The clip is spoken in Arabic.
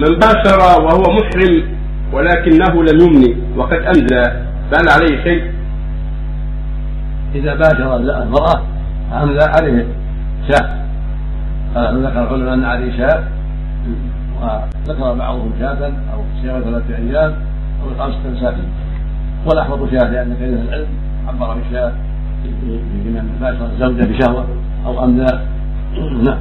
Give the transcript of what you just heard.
من باشر وهو محرم ولكنه لم يمني وقد أمزى. فهل عليه شيء؟ إذا باشر المرأة أمزى عليه شاة. ذكر العلماء أن عليه شاة. وذكر بعضهم شاة أو صيام ثلاثة أيام أو خمسة مساكين. والأحوط شاة لأن كثير من العلم؟ عبر بالشاة بمن باشر الزوجة بشهوة أو أمزى. نعم.